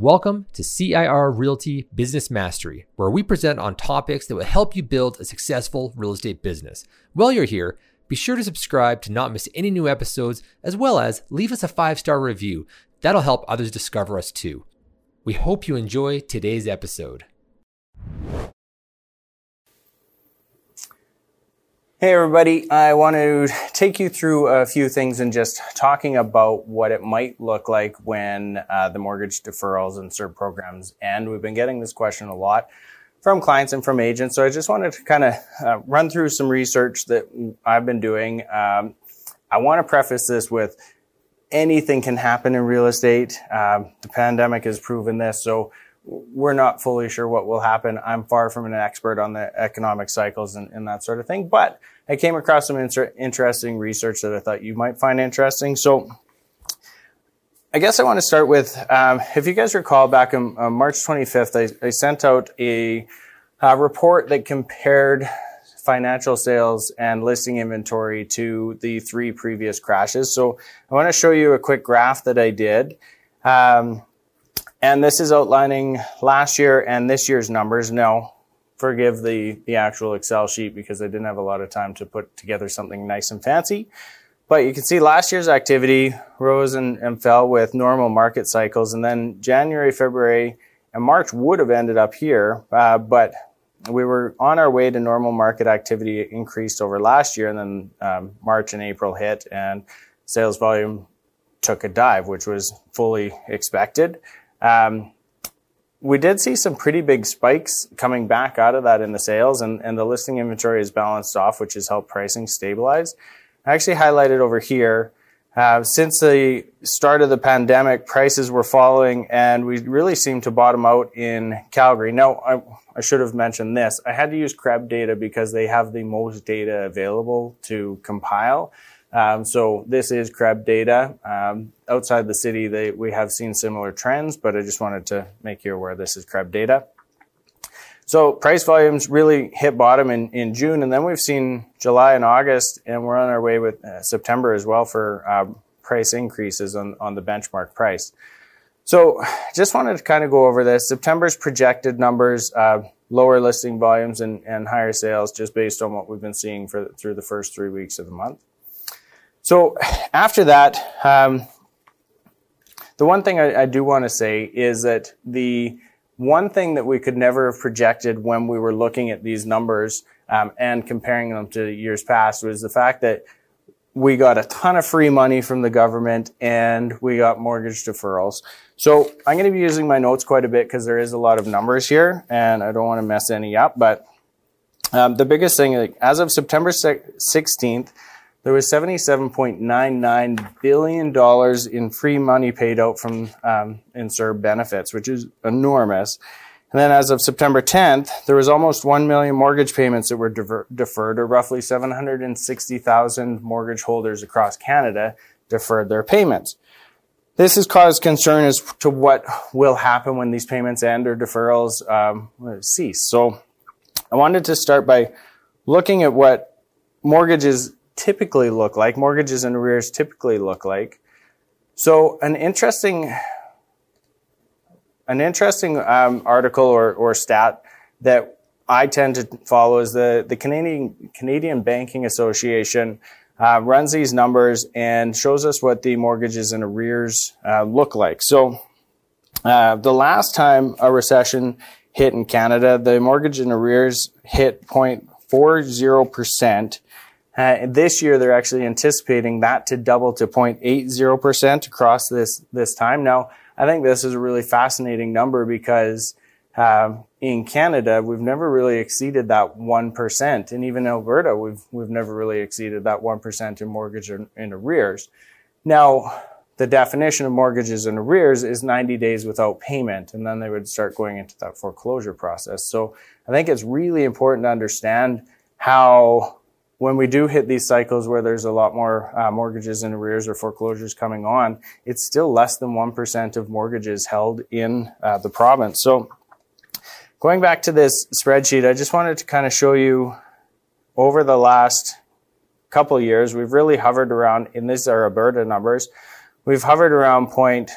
Welcome to CIR Realty Business Mastery, where we present on topics that will help you build a successful real estate business. While you're here, be sure to subscribe to not miss any new episodes, as well as leave us a five star review. That'll help others discover us too. We hope you enjoy today's episode. Hey everybody, I want to take you through a few things and just talking about what it might look like when uh, the mortgage deferrals and CERB programs end. We've been getting this question a lot from clients and from agents, so I just wanted to kind of uh, run through some research that I've been doing. Um, I want to preface this with anything can happen in real estate. Um, the pandemic has proven this, so we're not fully sure what will happen. I'm far from an expert on the economic cycles and, and that sort of thing, but I came across some inter- interesting research that I thought you might find interesting. So I guess I want to start with, um, if you guys recall back on, on March 25th, I, I, sent out a, a report that compared financial sales and listing inventory to the three previous crashes. So I want to show you a quick graph that I did. Um, and this is outlining last year and this year's numbers. Now, forgive the, the actual Excel sheet because I didn't have a lot of time to put together something nice and fancy. But you can see last year's activity rose and, and fell with normal market cycles. And then January, February, and March would have ended up here. Uh, but we were on our way to normal market activity increased over last year. And then um, March and April hit and sales volume took a dive, which was fully expected. Um, we did see some pretty big spikes coming back out of that in the sales, and, and the listing inventory is balanced off, which has helped pricing stabilize. I actually highlighted over here. Uh, since the start of the pandemic, prices were falling, and we really seemed to bottom out in Calgary. Now, I, I should have mentioned this. I had to use CREB data because they have the most data available to compile. Um, so this is CREB data. Um, outside the city, they, we have seen similar trends, but I just wanted to make you aware this is CREB data. So price volumes really hit bottom in, in June, and then we've seen July and August, and we're on our way with uh, September as well for um, price increases on, on the benchmark price. So just wanted to kind of go over this. September's projected numbers, uh, lower listing volumes and, and higher sales just based on what we've been seeing for, through the first three weeks of the month. So after that, um, the one thing I, I do want to say is that the one thing that we could never have projected when we were looking at these numbers um, and comparing them to years past was the fact that we got a ton of free money from the government and we got mortgage deferrals. So I'm going to be using my notes quite a bit because there is a lot of numbers here and I don't want to mess any up. But um, the biggest thing, like, as of September 16th, there was $77.99 billion in free money paid out from um, in CERB benefits, which is enormous. And then as of September 10th, there was almost 1 million mortgage payments that were defer- deferred, or roughly 760,000 mortgage holders across Canada deferred their payments. This has caused concern as to what will happen when these payments end or deferrals um, cease. So I wanted to start by looking at what mortgages typically look like, mortgages and arrears typically look like. So an interesting, an interesting um, article or, or stat that I tend to follow is the, the Canadian, Canadian Banking Association uh, runs these numbers and shows us what the mortgages and arrears uh, look like. So uh, the last time a recession hit in Canada, the mortgage and arrears hit 0.40%. Uh, this year, they're actually anticipating that to double to 0.80% across this, this time. Now, I think this is a really fascinating number because um, in Canada, we've never really exceeded that 1%. And even Alberta, we've, we've never really exceeded that 1% in mortgage in arrears. Now, the definition of mortgages in arrears is 90 days without payment, and then they would start going into that foreclosure process. So I think it's really important to understand how when we do hit these cycles where there's a lot more uh, mortgages in arrears or foreclosures coming on, it's still less than 1% of mortgages held in uh, the province. So going back to this spreadsheet, I just wanted to kind of show you over the last couple years, we've really hovered around, and these are Alberta numbers, we've hovered around point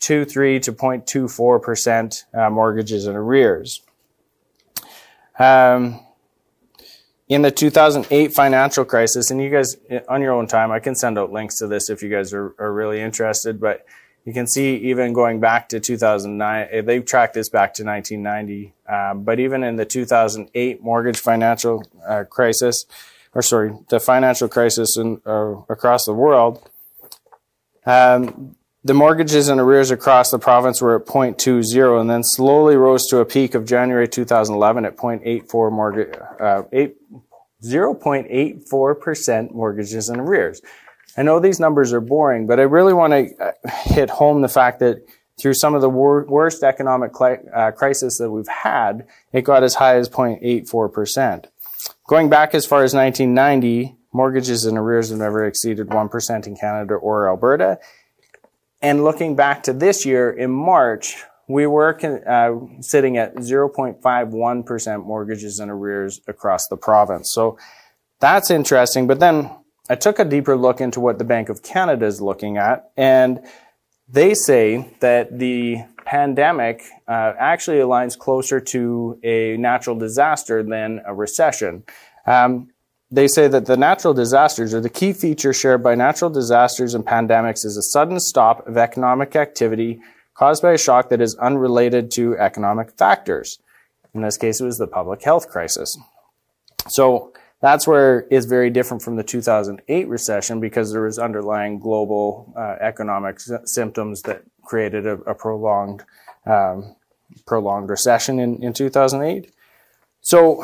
0.23 to 0.24% uh, mortgages in arrears. Um, in the 2008 financial crisis, and you guys, on your own time, I can send out links to this if you guys are, are really interested, but you can see even going back to 2009, eh, they've tracked this back to 1990, um, but even in the 2008 mortgage financial uh, crisis, or sorry, the financial crisis in, uh, across the world, um, the mortgages and arrears across the province were at 0.20 and then slowly rose to a peak of January 2011 at 0.84 mortgage, uh, 8, 0.84% mortgages and arrears. I know these numbers are boring, but I really want to uh, hit home the fact that through some of the wor- worst economic uh, crisis that we've had, it got as high as 0.84%. Going back as far as 1990, mortgages and arrears have never exceeded 1% in Canada or Alberta. And looking back to this year, in March, we were uh, sitting at 0.51% mortgages and arrears across the province. So that's interesting. But then I took a deeper look into what the Bank of Canada is looking at, and they say that the pandemic uh, actually aligns closer to a natural disaster than a recession. Um, they say that the natural disasters, or the key feature shared by natural disasters and pandemics, is a sudden stop of economic activity caused by a shock that is unrelated to economic factors. In this case, it was the public health crisis. So that's where it's very different from the 2008 recession because there was underlying global uh, economic s- symptoms that created a, a prolonged um, prolonged recession in, in 2008. So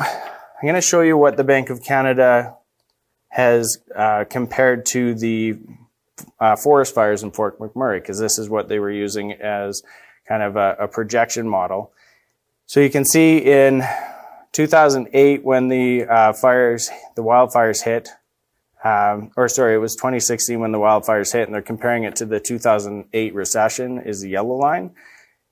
I'm going to show you what the Bank of Canada has uh, compared to the uh, forest fires in Fort McMurray because this is what they were using as kind of a, a projection model. So you can see in 2008 when the uh, fires, the wildfires hit, um, or sorry, it was 2016 when the wildfires hit, and they're comparing it to the 2008 recession is the yellow line.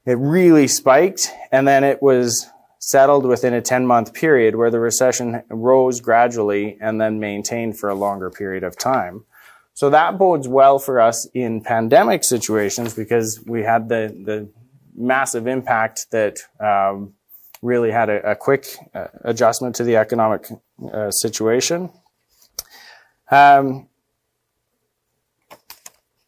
It really spiked, and then it was settled within a 10 month period where the recession rose gradually and then maintained for a longer period of time. So that bodes well for us in pandemic situations because we had the, the massive impact that um, really had a, a quick uh, adjustment to the economic uh, situation. Um,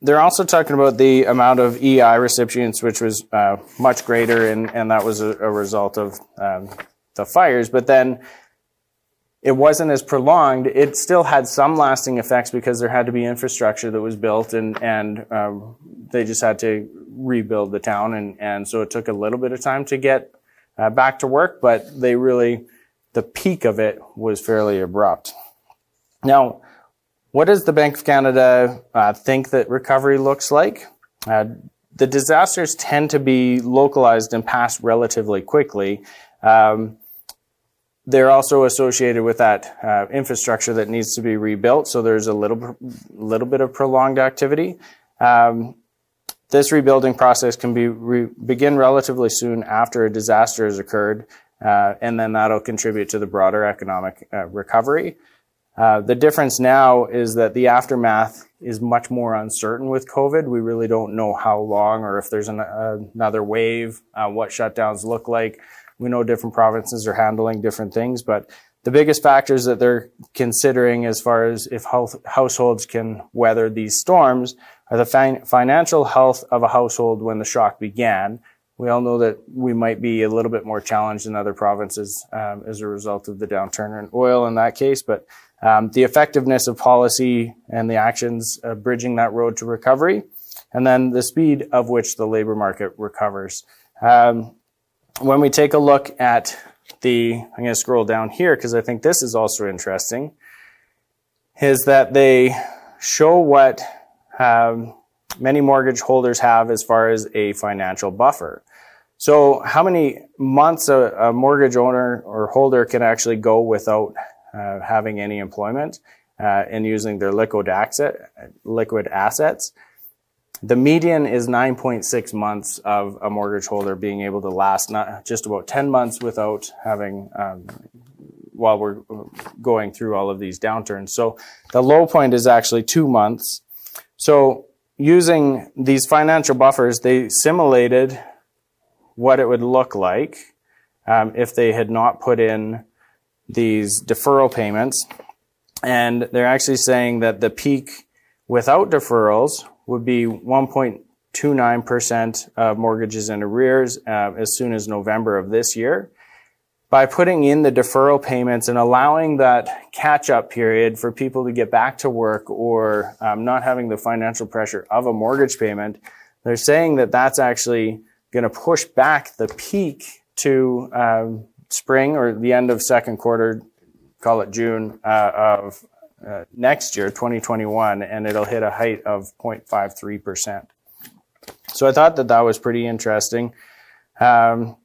they're also talking about the amount of EI recipients, which was uh, much greater, and, and that was a, a result of um, the fires. But then it wasn't as prolonged. It still had some lasting effects because there had to be infrastructure that was built, and and um, they just had to rebuild the town, and and so it took a little bit of time to get uh, back to work, but they really the peak of it was fairly abrupt. Now what does the Bank of Canada uh, think that recovery looks like? Uh, the disasters tend to be localized and pass relatively quickly. Um, they're also associated with that uh, infrastructure that needs to be rebuilt, so there's a little little bit of prolonged activity. Um, this rebuilding process can be re- begin relatively soon after a disaster has occurred, uh, and then that'll contribute to the broader economic uh, recovery. Uh, the difference now is that the aftermath is much more uncertain with COVID. We really don't know how long or if there's an, uh, another wave, uh, what shutdowns look like. We know different provinces are handling different things, but the biggest factors that they're considering as far as if health, households can weather these storms are the fin- financial health of a household when the shock began. We all know that we might be a little bit more challenged in other provinces um, as a result of the downturn in oil in that case, but um, the effectiveness of policy and the actions bridging that road to recovery, and then the speed of which the labor market recovers. Um, when we take a look at the, I'm going to scroll down here because I think this is also interesting, is that they show what um, many mortgage holders have as far as a financial buffer. So how many months a, a mortgage owner or holder can actually go without uh, having any employment uh, and using their liquid asset, liquid assets. The median is 9.6 months of a mortgage holder being able to last not just about 10 months without having um, while we're going through all of these downturns. So the low point is actually two months. So using these financial buffers, they simulated what it would look like um, if they had not put in these deferral payments. And they're actually saying that the peak without deferrals would be 1.29% of mortgages in arrears uh, as soon as November of this year by putting in the deferral payments and allowing that catch up period for people to get back to work or um, not having the financial pressure of a mortgage payment, they're saying that that's actually going to push back the peak to um, spring or the end of second quarter, call it June uh, of uh, next year, 2021, and it'll hit a height of 0.53%. So I thought that that was pretty interesting. Um,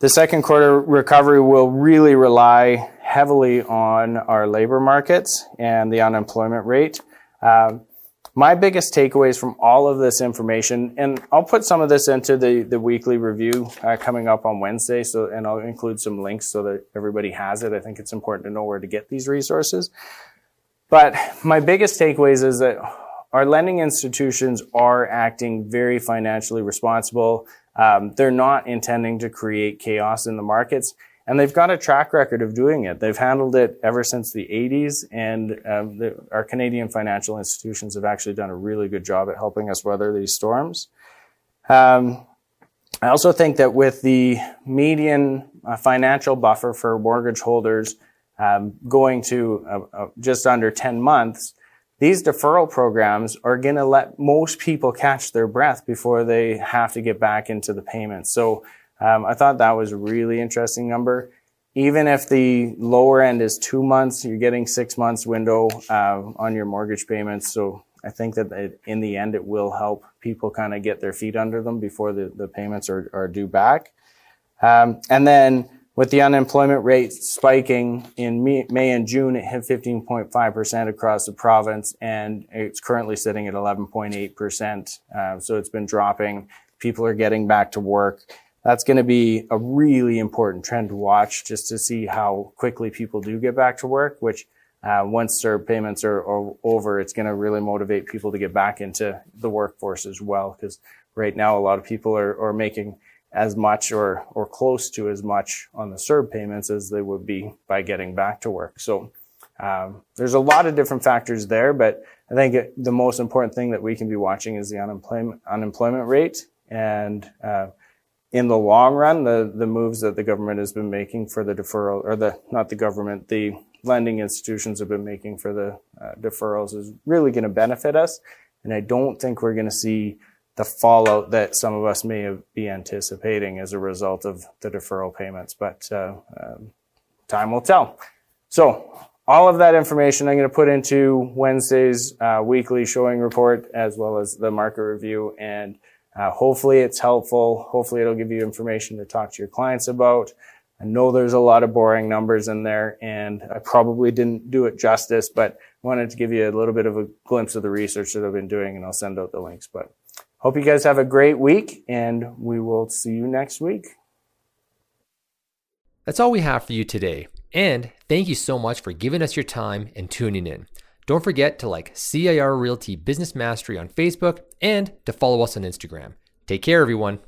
the second quarter recovery will really rely heavily on our labor markets and the unemployment rate. Um, my biggest takeaways from all of this information, and I'll put some of this into the, the weekly review uh, coming up on Wednesday, so and I'll include some links so that everybody has it. I think it's important to know where to get these resources. But my biggest takeaways is that our lending institutions are acting very financially responsible. Um, they're not intending to create chaos in the markets, and they've got a track record of doing it. They've handled it ever since the 80s, and um, the, our Canadian financial institutions have actually done a really good job at helping us weather these storms. Um, I also think that with the median uh, financial buffer for mortgage holders um, going to uh, uh, just under 10 months, these deferral programs are going to let most people catch their breath before they have to get back into the payments. So um, I thought that was a really interesting number. Even if the lower end is two months, you're getting six months window uh, on your mortgage payments. So I think that it, in the end, it will help people kind of get their feet under them before the, the payments are, are due back. Um, and then with the unemployment rate spiking in May and June, it hit 15.5% across the province, and it's currently sitting at 11.8%. Uh, so it's been dropping. People are getting back to work. That's going to be a really important trend to watch just to see how quickly people do get back to work, which uh, once their payments are, are over, it's going to really motivate people to get back into the workforce as well. Because right now, a lot of people are, are making as much or, or close to as much on the CERB payments as they would be by getting back to work. So um, there's a lot of different factors there, but I think it, the most important thing that we can be watching is the unemployment unemployment rate, and uh, in the long run, the the moves that the government has been making for the deferral, or the not the government, the lending institutions have been making for the uh, deferrals is really going to benefit us, and I don't think we're going to see the fallout that some of us may be anticipating as a result of the deferral payments, but uh, um, time will tell. So all of that information I'm going to put into Wednesday's uh, weekly showing report as well as the market review, and uh, hopefully it's helpful. Hopefully it'll give you information to talk to your clients about. I know there's a lot of boring numbers in there, and I probably didn't do it justice, but wanted to give you a little bit of a glimpse of the research that I've been doing, and I'll send out the links. But Hope you guys have a great week, and we will see you next week. That's all we have for you today. And thank you so much for giving us your time and tuning in. Don't forget to like CIR Realty Business Mastery on Facebook and to follow us on Instagram. Take care, everyone.